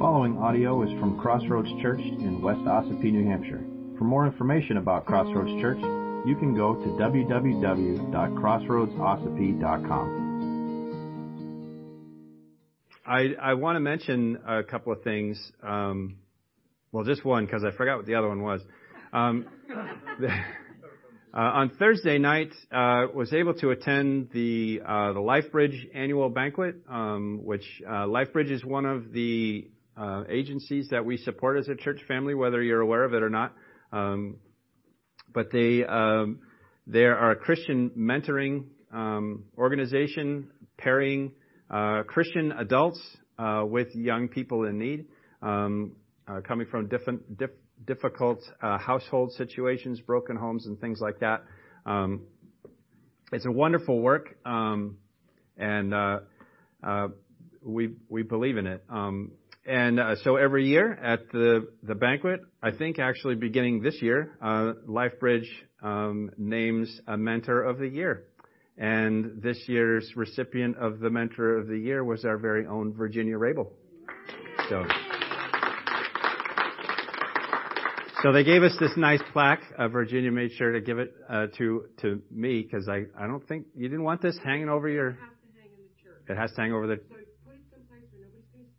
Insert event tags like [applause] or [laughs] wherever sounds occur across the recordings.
following audio is from Crossroads Church in West Ossipee, New Hampshire. For more information about Crossroads Church, you can go to www.crossroadsossipee.com. I, I want to mention a couple of things. Um, well, just one because I forgot what the other one was. Um, [laughs] uh, on Thursday night, uh, was able to attend the uh, the LifeBridge annual banquet, um, which uh, LifeBridge is one of the agencies that we support as a church family, whether you're aware of it or not. Um, but they um, they are a Christian mentoring um, organization pairing uh, Christian adults uh, with young people in need, um, uh, coming from different diff- difficult uh, household situations, broken homes, and things like that. Um, it's a wonderful work, um, and uh, uh, we we believe in it. Um, uh, every year at the the banquet, I think actually beginning this year, uh, LifeBridge um, names a mentor of the year. And this year's recipient of the mentor of the year was our very own Virginia Rabel. So. So they gave us this nice plaque. Uh, Virginia made sure to give it uh, to to me because I I don't think you didn't want this hanging over your. It has to hang over the.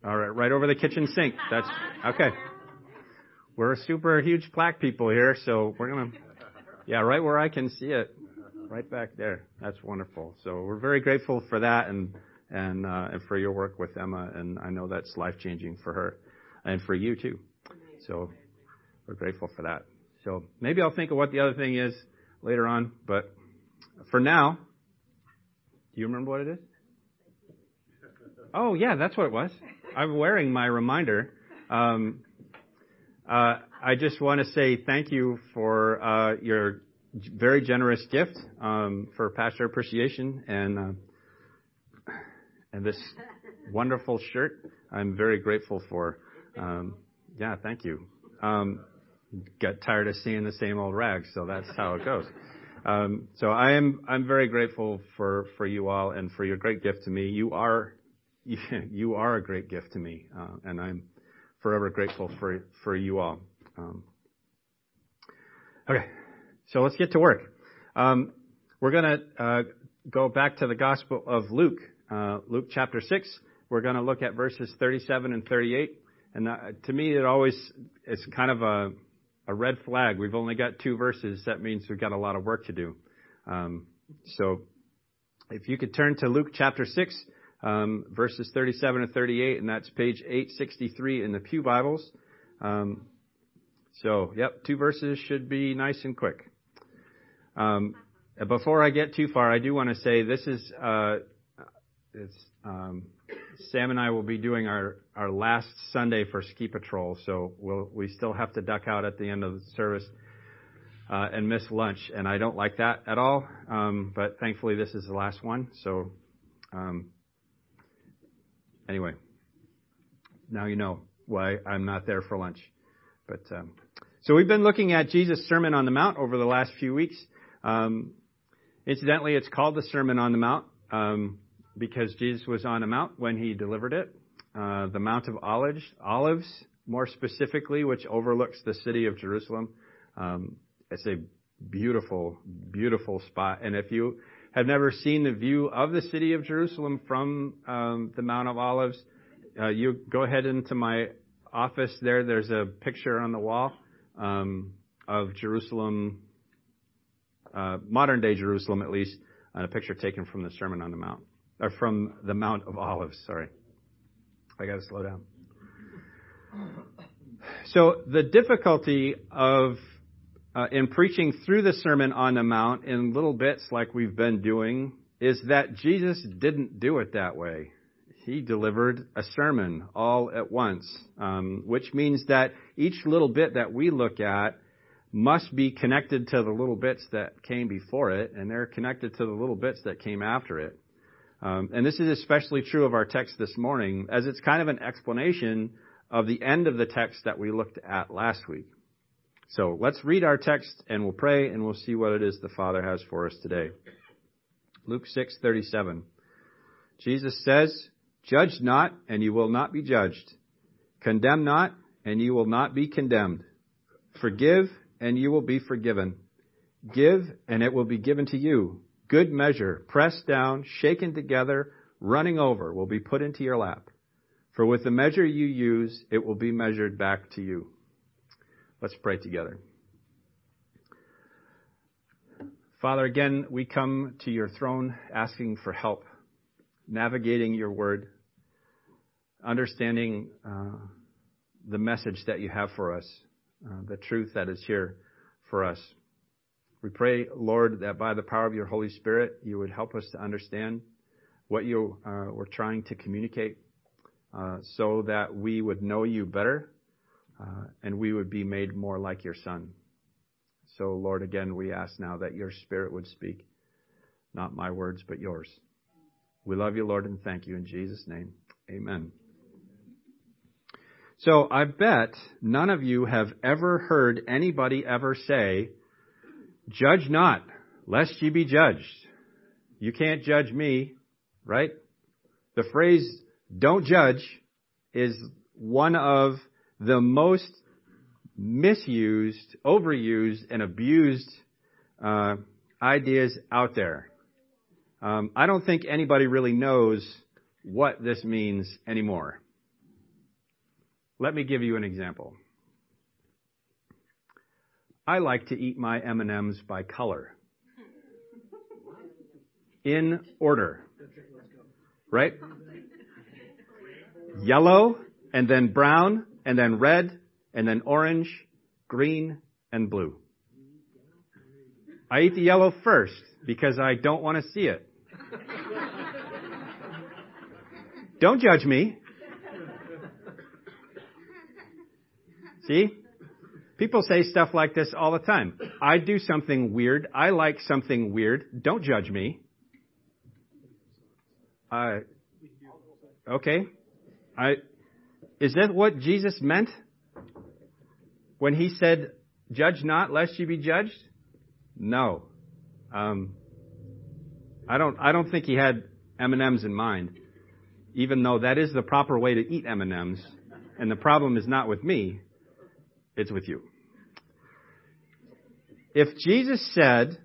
All right, right over the kitchen sink. That's okay. We're super huge plaque people here, so we're gonna. Yeah, right where I can see it, right back there. That's wonderful. So we're very grateful for that and and uh, and for your work with Emma, and I know that's life changing for her, and for you too. So we're grateful for that. So maybe I'll think of what the other thing is later on, but for now, do you remember what it is? Oh yeah, that's what it was. I'm wearing my reminder. Um, uh, I just want to say thank you for uh, your very generous gift um, for Pastor Appreciation and uh, and this wonderful shirt. I'm very grateful for. Um, yeah, thank you. Um, get tired of seeing the same old rags, so that's how it goes. Um, so I am I'm very grateful for for you all and for your great gift to me. You are [laughs] you are a great gift to me, uh, and I'm forever grateful for for you all. Um, okay, so let's get to work. Um, we're going to uh, go back to the Gospel of Luke, uh, Luke chapter six. We're going to look at verses 37 and 38. And uh, to me, it always it's kind of a a red flag. We've only got two verses. That means we've got a lot of work to do. Um, so, if you could turn to Luke chapter six, um, verses 37 and 38, and that's page 863 in the Pew Bibles. Um, so, yep, two verses should be nice and quick. Um, before I get too far, I do want to say this is uh, um, Sam and I will be doing our, our last Sunday for ski patrol, so we'll, we still have to duck out at the end of the service uh, and miss lunch, and I don't like that at all. Um, but thankfully, this is the last one. So, um, anyway, now you know why I'm not there for lunch. But um, so we've been looking at Jesus' Sermon on the Mount over the last few weeks. Um, incidentally, it's called the Sermon on the Mount. Um, because Jesus was on a mount when he delivered it, uh, the Mount of Olives, Olives, more specifically, which overlooks the city of Jerusalem. Um, it's a beautiful, beautiful spot. And if you have never seen the view of the city of Jerusalem from um, the Mount of Olives, uh, you go ahead into my office there. There's a picture on the wall um, of Jerusalem, uh, modern day Jerusalem at least, and a picture taken from the Sermon on the Mount or from the Mount of Olives. Sorry. I got to slow down. So the difficulty of uh, in preaching through the Sermon on the Mount in little bits like we've been doing is that Jesus didn't do it that way. He delivered a sermon all at once, um, which means that each little bit that we look at must be connected to the little bits that came before it, and they're connected to the little bits that came after it. Um, and this is especially true of our text this morning, as it's kind of an explanation of the end of the text that we looked at last week. So let's read our text and we'll pray and we'll see what it is the Father has for us today. Luke 6:37. Jesus says, "Judge not, and you will not be judged. Condemn not, and you will not be condemned. Forgive, and you will be forgiven. Give, and it will be given to you. Good measure, pressed down, shaken together, running over, will be put into your lap. For with the measure you use, it will be measured back to you. Let's pray together. Father, again, we come to your throne asking for help, navigating your word, understanding uh, the message that you have for us, uh, the truth that is here for us. We pray, Lord, that by the power of your Holy Spirit, you would help us to understand what you uh, were trying to communicate uh, so that we would know you better uh, and we would be made more like your Son. So, Lord, again, we ask now that your Spirit would speak, not my words, but yours. We love you, Lord, and thank you in Jesus' name. Amen. So I bet none of you have ever heard anybody ever say, Judge not, lest ye be judged. You can't judge me, right? The phrase, don't judge, is one of the most misused, overused, and abused uh, ideas out there. Um, I don't think anybody really knows what this means anymore. Let me give you an example. I like to eat my M&Ms by color. In order. Right? Yellow, and then brown, and then red, and then orange, green, and blue. I eat the yellow first because I don't want to see it. don't judge me. See? People say stuff like this all the time. I do something weird. I like something weird. Don't judge me. Uh, okay. I, is that what Jesus meant? when he said, "Judge not, lest you be judged"? No. Um, I don't. I don't think he had M and M's in mind, even though that is the proper way to eat M and M's. And the problem is not with me; it's with you. If Jesus said,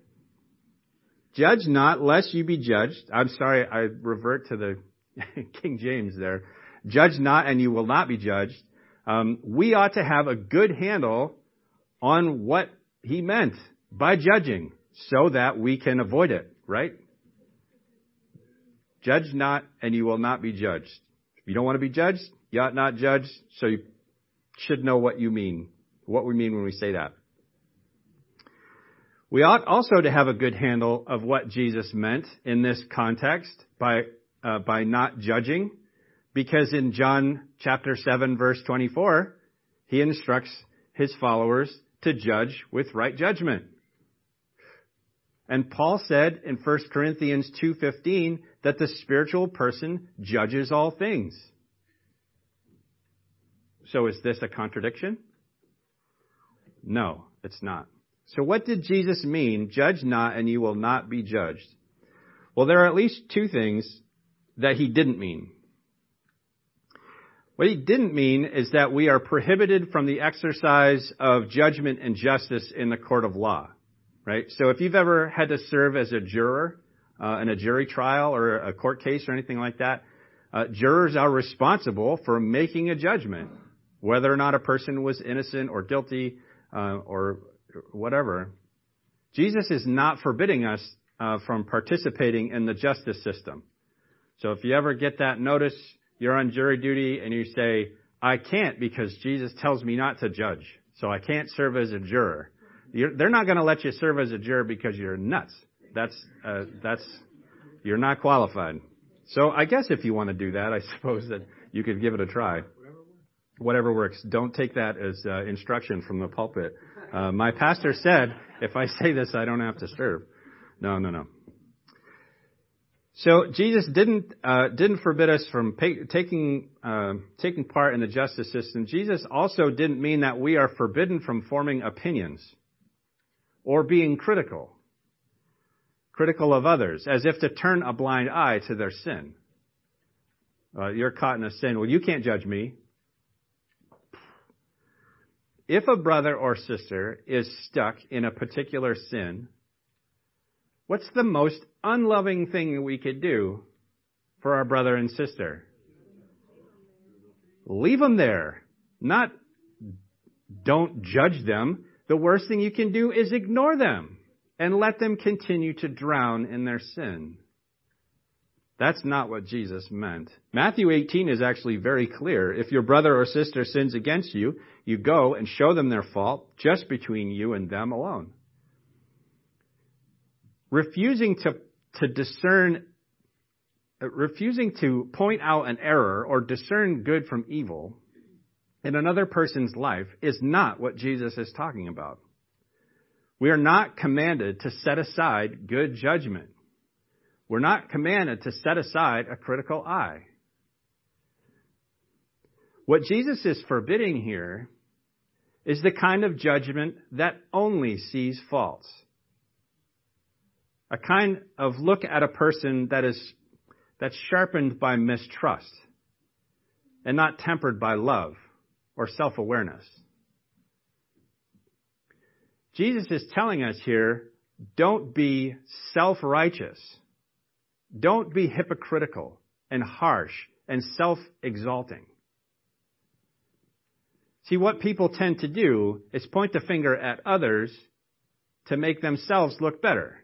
"Judge not, lest you be judged," I'm sorry, I revert to the [laughs] King James there. Judge not, and you will not be judged um, we ought to have a good handle on what he meant by judging so that we can avoid it, right? Judge not, and you will not be judged. If you don't want to be judged, you ought not judge, so you should know what you mean, what we mean when we say that. We ought also to have a good handle of what Jesus meant in this context by, uh, by not judging. Because in John chapter 7 verse 24, he instructs his followers to judge with right judgment. And Paul said in 1 Corinthians 2:15 that the spiritual person judges all things. So is this a contradiction? No, it's not. So what did Jesus mean, judge not and you will not be judged? Well, there are at least two things that he didn't mean. What he didn't mean is that we are prohibited from the exercise of judgment and justice in the court of law, right? So if you've ever had to serve as a juror uh, in a jury trial or a court case or anything like that, uh, jurors are responsible for making a judgment whether or not a person was innocent or guilty uh, or whatever. Jesus is not forbidding us uh, from participating in the justice system. So if you ever get that notice you're on jury duty and you say, I can't because Jesus tells me not to judge, so I can't serve as a juror. You're, they're not going to let you serve as a juror because you're nuts. That's uh, that's you're not qualified. So I guess if you want to do that, I [laughs] suppose that you could give it a try. Whatever works. Don't take that as uh, instruction from the pulpit. Uh, my pastor said, if I say this, I don't have to serve. No, no, no. So Jesus didn't uh, didn't forbid us from pay, taking uh, taking part in the justice system. Jesus also didn't mean that we are forbidden from forming opinions or being critical, critical of others, as if to turn a blind eye to their sin. Uh, you're caught in a sin. Well, you can't judge me. if a brother or sister is stuck in a particular sin, what's the most unloving thing we could do for our brother and sister? Leave them there. Not don't judge them. The worst thing you can do is ignore them and let them continue to drown in their sin. That's not what Jesus meant. Matthew 18 is actually very clear. If your brother or sister sins against you, you go and show them their fault just between you and them alone. Refusing to, to discern, uh, refusing to point out an error or discern good from evil in another person's life is not what Jesus is talking about. We are not commanded to set aside good judgment. We're not commanded to set aside a critical eye. What Jesus is forbidding here is the kind of judgment that only sees faults. A kind of look at a person that is that's sharpened by mistrust and not tempered by love or self-awareness. Jesus is telling us here, don't be self-righteous don't be hypocritical and harsh and self-exalting. See, what people tend to do is point the finger at others to make themselves look better.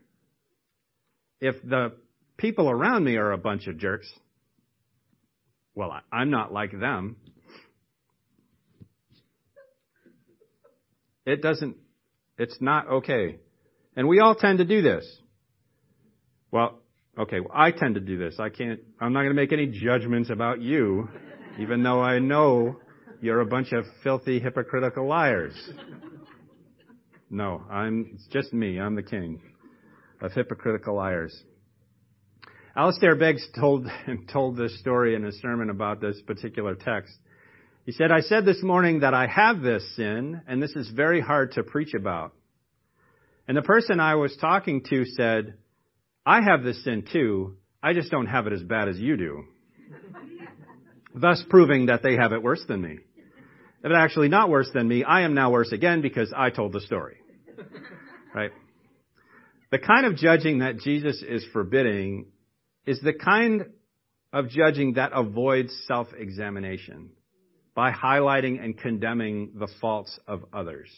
If the people around me are a bunch of jerks, well, I'm not like them. It doesn't, it's not okay. And we all tend to do this. Well, Okay, well, I tend to do this. I can't, I'm not going to make any judgments about you, even though I know you're a bunch of filthy, hypocritical liars. No, I'm, it's just me. I'm the king of hypocritical liars. Alistair Beggs told, [laughs] told this story in a sermon about this particular text. He said, I said this morning that I have this sin, and this is very hard to preach about. And the person I was talking to said, I have this sin too. I just don't have it as bad as you do. [laughs] Thus proving that they have it worse than me. If it's actually not worse than me, I am now worse again because I told the story. [laughs] Right? The kind of judging that Jesus is forbidding is the kind of judging that avoids self-examination by highlighting and condemning the faults of others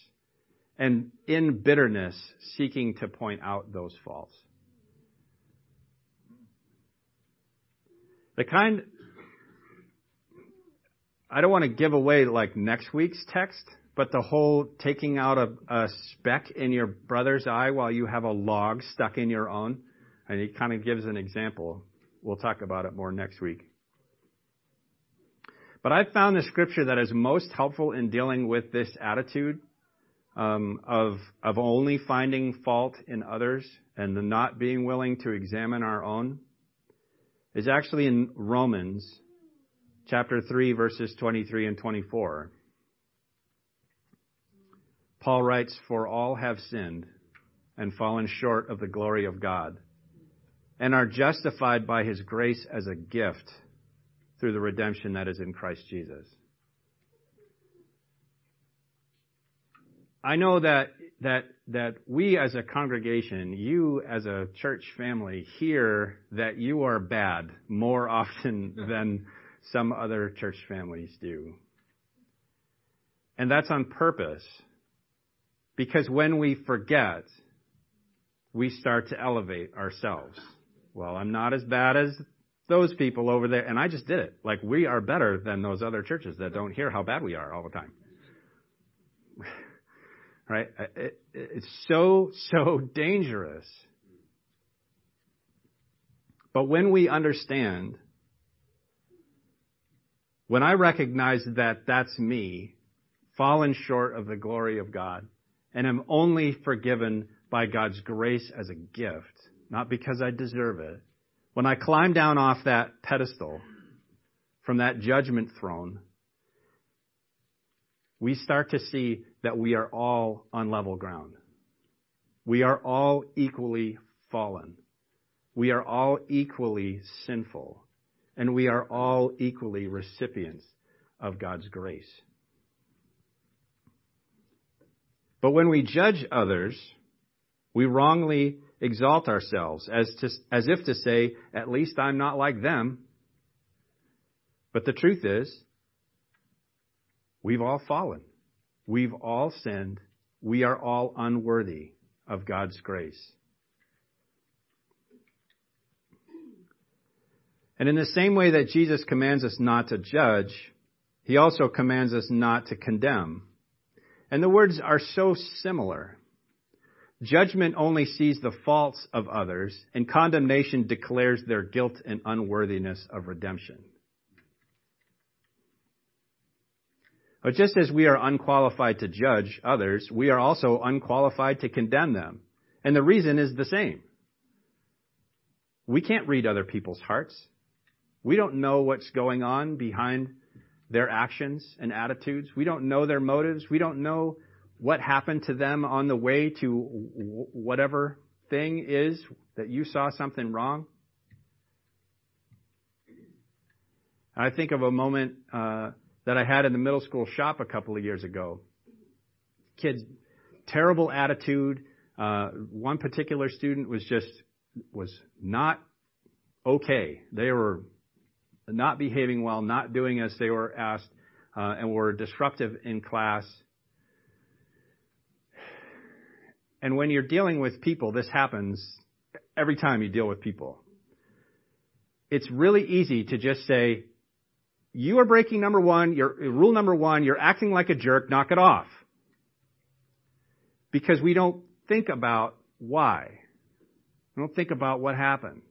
and in bitterness seeking to point out those faults. The kind, I don't want to give away like next week's text, but the whole taking out a, a speck in your brother's eye while you have a log stuck in your own, and he kind of gives an example. We'll talk about it more next week. But I've found the scripture that is most helpful in dealing with this attitude um, of of only finding fault in others and the not being willing to examine our own is actually in Romans chapter 3 verses 23 and 24. Paul writes, For all have sinned and fallen short of the glory of God and are justified by his grace as a gift through the redemption that is in Christ Jesus. I know that that that we as a congregation, you as a church family, hear that you are bad more [laughs] often than some other church families do. And that's on purpose. Because when we forget, we start to elevate ourselves. Well, I'm not as bad as those people over there, and I just did it. Like, we are better than those other churches that don't hear how bad we are all the time [laughs] right? It, it's so, so dangerous. But when we understand, when I recognize that that's me, fallen short of the glory of God, and am only forgiven by God's grace as a gift, not because I deserve it, when I climb down off that pedestal from that judgment throne, we start to see that we are all on level ground. We are all equally fallen. We are all equally sinful. And we are all equally recipients of God's grace. But when we judge others, we wrongly exalt ourselves as, to, as if to say, at least I'm not like them. But the truth is, we've all fallen. We've all sinned. We are all unworthy of God's grace. And in the same way that Jesus commands us not to judge, he also commands us not to condemn. And the words are so similar. Judgment only sees the faults of others, and condemnation declares their guilt and unworthiness of redemption. But just as we are unqualified to judge others, we are also unqualified to condemn them. And the reason is the same. We can't read other people's hearts. We don't know what's going on behind their actions and attitudes. We don't know their motives. We don't know what happened to them on the way to whatever thing is that you saw something wrong. I think of a moment uh, that I had in the middle school shop a couple of years ago. Kids, terrible attitude. Uh, one particular student was just was not okay. They were not behaving well, not doing as they were asked, uh, and were disruptive in class. And when you're dealing with people, this happens every time you deal with people. It's really easy to just say, you are breaking number one, your rule number one, you're acting like a jerk, knock it off. Because we don't think about why. We don't think about what happened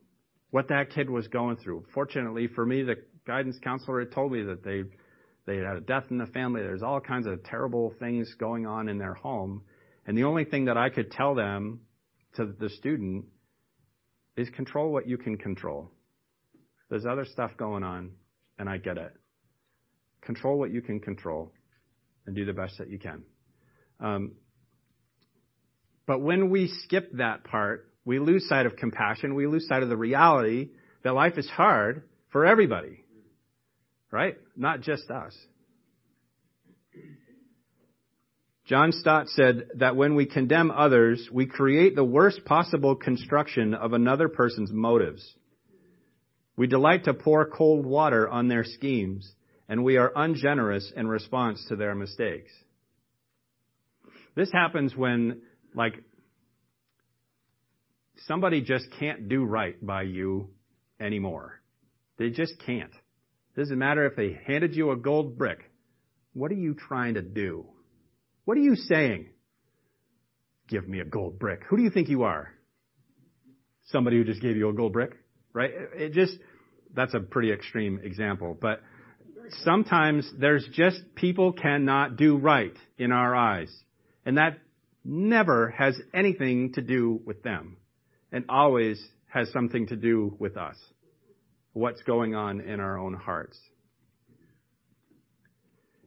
what that kid was going through. Fortunately for me, the guidance counselor had told me that they they had a death in the family. There's all kinds of terrible things going on in their home, and the only thing that I could tell them to the student is control what you can control. There's other stuff going on, and I get it. Control what you can control, and do the best that you can. Um, but when we skip that part, we lose sight of compassion. We lose sight of the reality that life is hard for everybody. Right? Not just us. John Stott said that when we condemn others, we create the worst possible construction of another person's motives. We delight to pour cold water on their schemes, and we are ungenerous in response to their mistakes. This happens when, like, somebody just can't do right by you anymore. They just can't. Doesn't matter if they handed you a gold brick. What are you trying to do? What are you saying? Give me a gold brick. Who do you think you are? Somebody who just gave you a gold brick, right? It just, that's a pretty extreme example, but sometimes there's just people cannot do right in our eyes. And that never has anything to do with them and always has something to do with us. What's going on in our own hearts.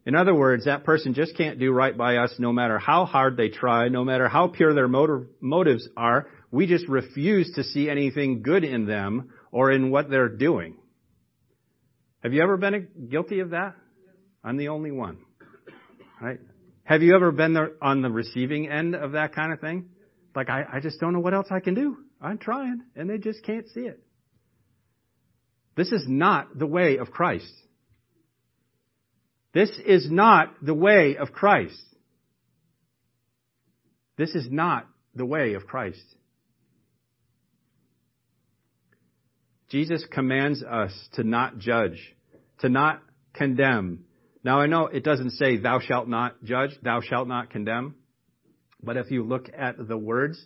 In other words, that person just can't do right by us no matter how hard they try, no matter how pure their motive, motives are. We just refuse to see anything good in them or in what they're doing. Have you ever been guilty of that? I'm the only one. Right? Have you ever been on the receiving end of that kind of thing? Like, I, I just don't know what else I can do. I'm trying, and they just can't see it. This is not the way of Christ. This is not the way of Christ. This is not the way of Christ. Jesus commands us to not judge, to not condemn. Now I know it doesn't say thou shalt not judge, thou shalt not condemn, but if you look at the words,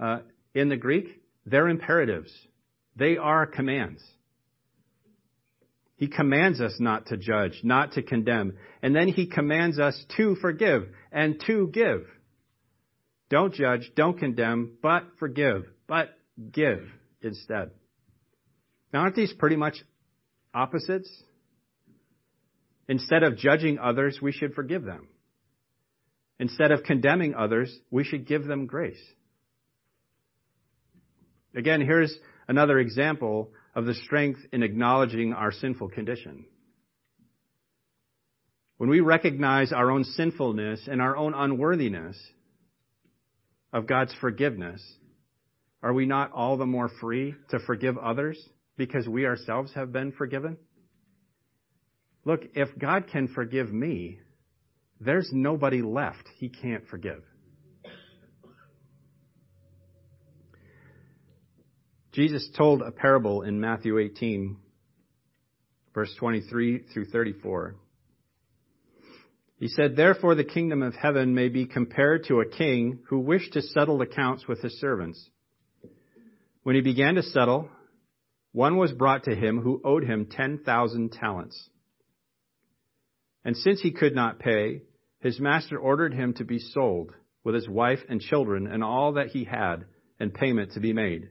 uh, in the Greek, they're imperatives. They are commands. He commands us not to judge, not to condemn. And then he commands us to forgive and to give. Don't judge, don't condemn, but forgive, but give instead. Now, aren't these pretty much opposites? Instead of judging others, we should forgive them. Instead of condemning others, we should give them grace. Again, here's another example of the strength in acknowledging our sinful condition. When we recognize our own sinfulness and our own unworthiness, of God's forgiveness, are we not all the more free to forgive others because we ourselves have been forgiven? Look, if God can forgive me, there's nobody left he can't forgive. Jesus told a parable in Matthew 18, verse 23 through 34. He said, Therefore the kingdom of heaven may be compared to a king who wished to settle accounts with his servants. When he began to settle, one was brought to him who owed him 10,000 talents. And since he could not pay, his master ordered him to be sold with his wife and children and all that he had and payment to be made.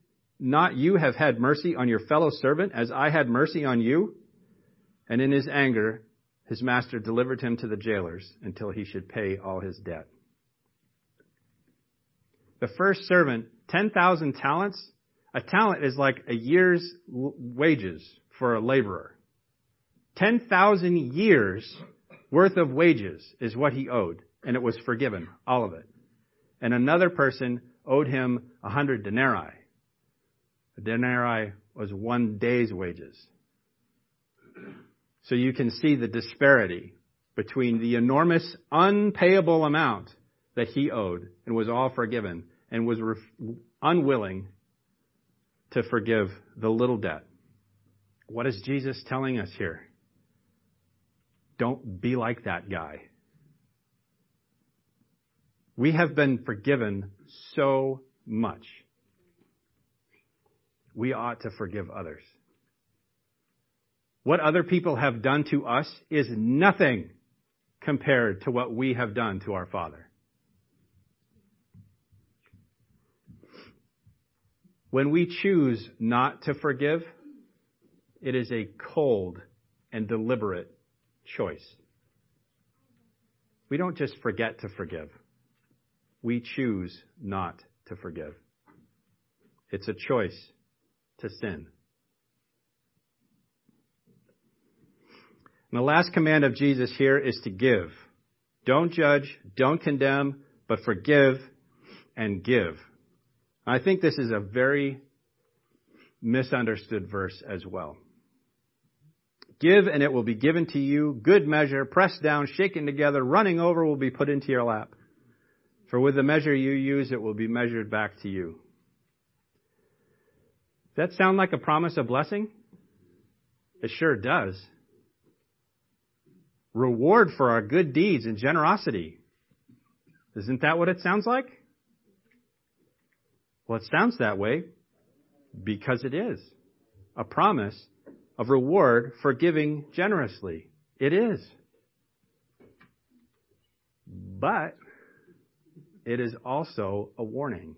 not you have had mercy on your fellow servant as I had mercy on you? And in his anger, his master delivered him to the jailers until he should pay all his debt. The first servant, 10,000 talents. A talent is like a year's wages for a laborer. 10,000 years worth of wages is what he owed, and it was forgiven, all of it. And another person owed him a hundred denarii. A denarii was one day's wages. So you can see the disparity between the enormous unpayable amount that he owed and was all forgiven and was unwilling to forgive the little debt what is Jesus telling us here? Don't be like that guy. We have been forgiven so much. We ought to forgive others. What other people have done to us is nothing compared to what we have done to our Father. When we choose not to forgive, it is a cold and deliberate choice. We don't just forget to forgive. We choose not to forgive. It's a choice to sin. And the last command of Jesus here is to give. Don't judge, don't condemn, but forgive and give. I think this is a very misunderstood verse as well. Give and it will be given to you. Good measure, pressed down, shaken together, running over will be put into your lap. For with the measure you use, it will be measured back to you. That sound like a promise of blessing? It sure does. Reward for our good deeds and generosity. Isn't that what it sounds like? Well, it sounds that way because it is a promise of reward for giving generously. It is. But it is also a warning.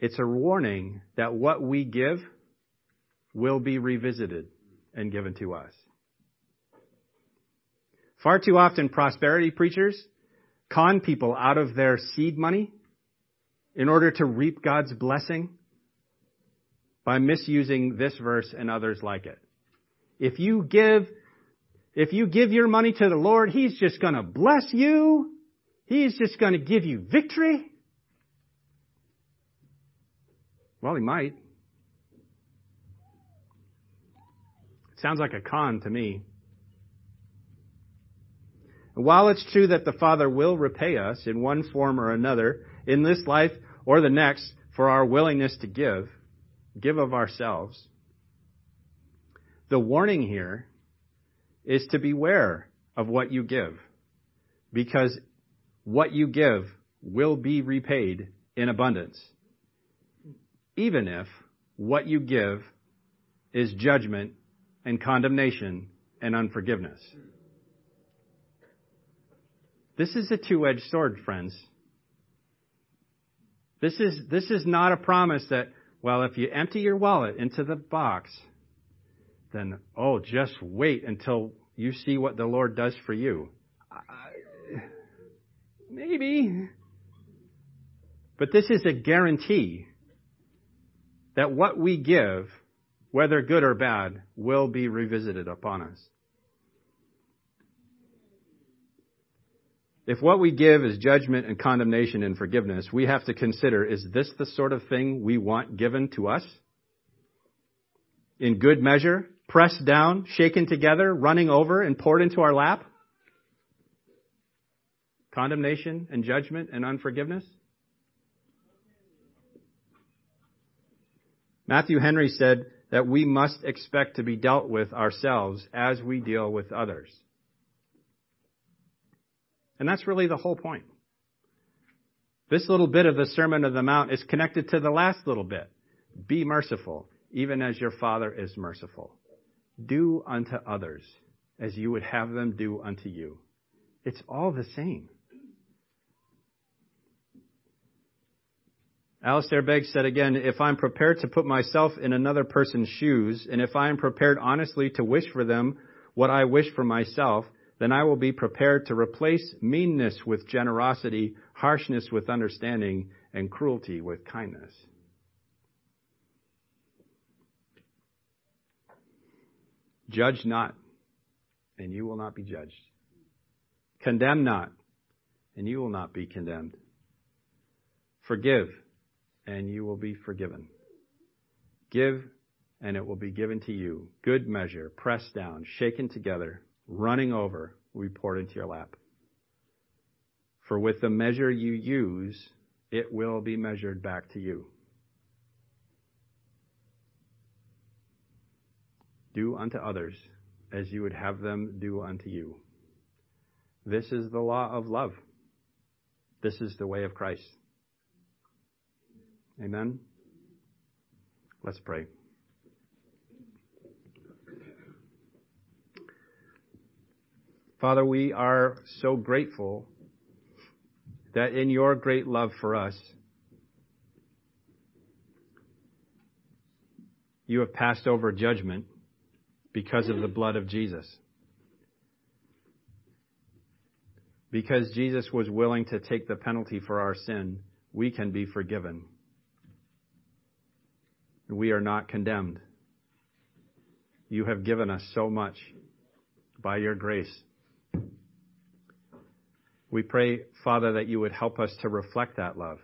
It's a warning that what we give will be revisited and given to us. Far too often, prosperity preachers con people out of their seed money in order to reap God's blessing by misusing this verse and others like it. If you give, if you give your money to the Lord, He's just gonna bless you. He's just gonna give you victory. Well, He might. It sounds like a con to me. While it's true that the Father will repay us in one form or another, in this life or the next for our willingness to give, give of ourselves. The warning here is to beware of what you give because what you give will be repaid in abundance, even if what you give is judgment and condemnation and unforgiveness. This is a two-edged sword, friends. This is, this is not a promise that, well, if you empty your wallet into the box, then, oh, just wait until you see what the Lord does for you. maybe. But this is a guarantee that what we give, whether good or bad, will be revisited upon us. If what we give is judgment and condemnation and forgiveness, we have to consider, is this the sort of thing we want given to us? In good measure, pressed down, shaken together, running over, and poured into our lap? Condemnation and judgment and unforgiveness? Matthew Henry said that we must expect to be dealt with ourselves as we deal with others. And that's really the whole point. This little bit of the Sermon of the Mount is connected to the last little bit. Be merciful, even as your Father is merciful. Do unto others as you would have them do unto you. It's all the same. Alistair Begg said again, if I'm prepared to put myself in another person's shoes, and if I am prepared honestly to wish for them what I wish for myself, then I will be prepared to replace meanness with generosity, harshness with understanding, and cruelty with kindness. Judge not, and you will not be judged. Condemn not, and you will not be condemned. Forgive, and you will be forgiven. Give, and it will be given to you. Good measure, pressed down, shaken together, running over, we pour into your lap. For with the measure you use, it will be measured back to you. Do unto others as you would have them do unto you. This is the law of love. This is the way of Christ. Amen. Let's pray. Father, we are so grateful that in your great love for us, you have passed over judgment because of the blood of Jesus. Because Jesus was willing to take the penalty for our sin, we can be forgiven. We are not condemned. You have given us so much by your grace. We pray, Father, that you would help us to reflect that love.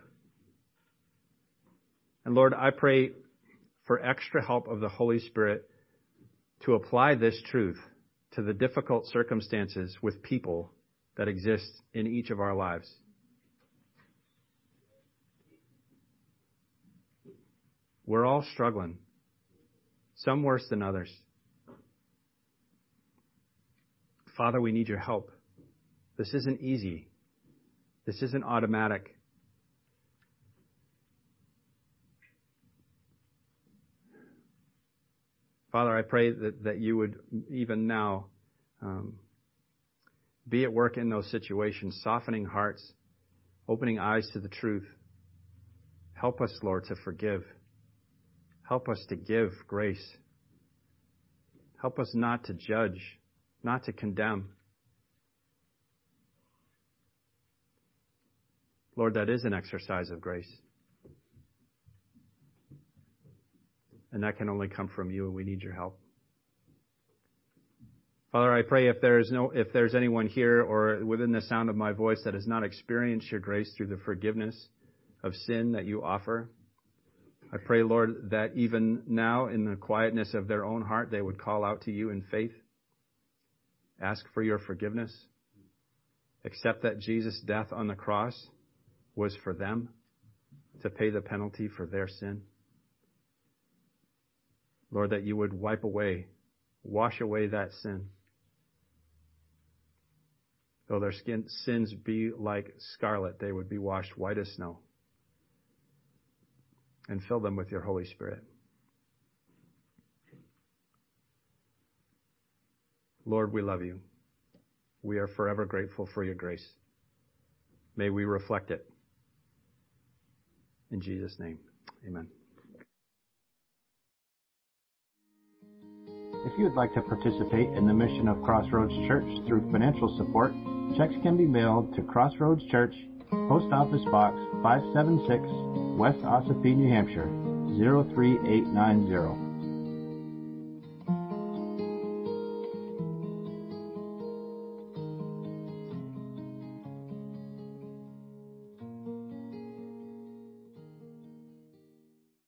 And Lord, I pray for extra help of the Holy Spirit to apply this truth to the difficult circumstances with people that exist in each of our lives. We're all struggling, some worse than others. Father, we need your help. This isn't easy. This isn't automatic. Father, I pray that, that you would, even now, um, be at work in those situations, softening hearts, opening eyes to the truth. Help us, Lord, to forgive. Help us to give grace. Help us not to judge, not to condemn. Lord, that is an exercise of grace. And that can only come from you, and we need your help. Father, I pray if there's no, if there's anyone here or within the sound of my voice that has not experienced your grace through the forgiveness of sin that you offer, I pray, Lord, that even now in the quietness of their own heart, they would call out to you in faith, ask for your forgiveness, accept that Jesus' death on the cross was for them to pay the penalty for their sin. Lord, that you would wipe away, wash away that sin. Though their skin, sins be like scarlet, they would be washed white as snow. And fill them with your Holy Spirit. Lord, we love you. We are forever grateful for your grace. May we reflect it. In Jesus' name, amen. If you would like to participate in the mission of Crossroads Church through financial support, checks can be mailed to Crossroads Church, Post Office Box 576, West Ossipee, New Hampshire 03890.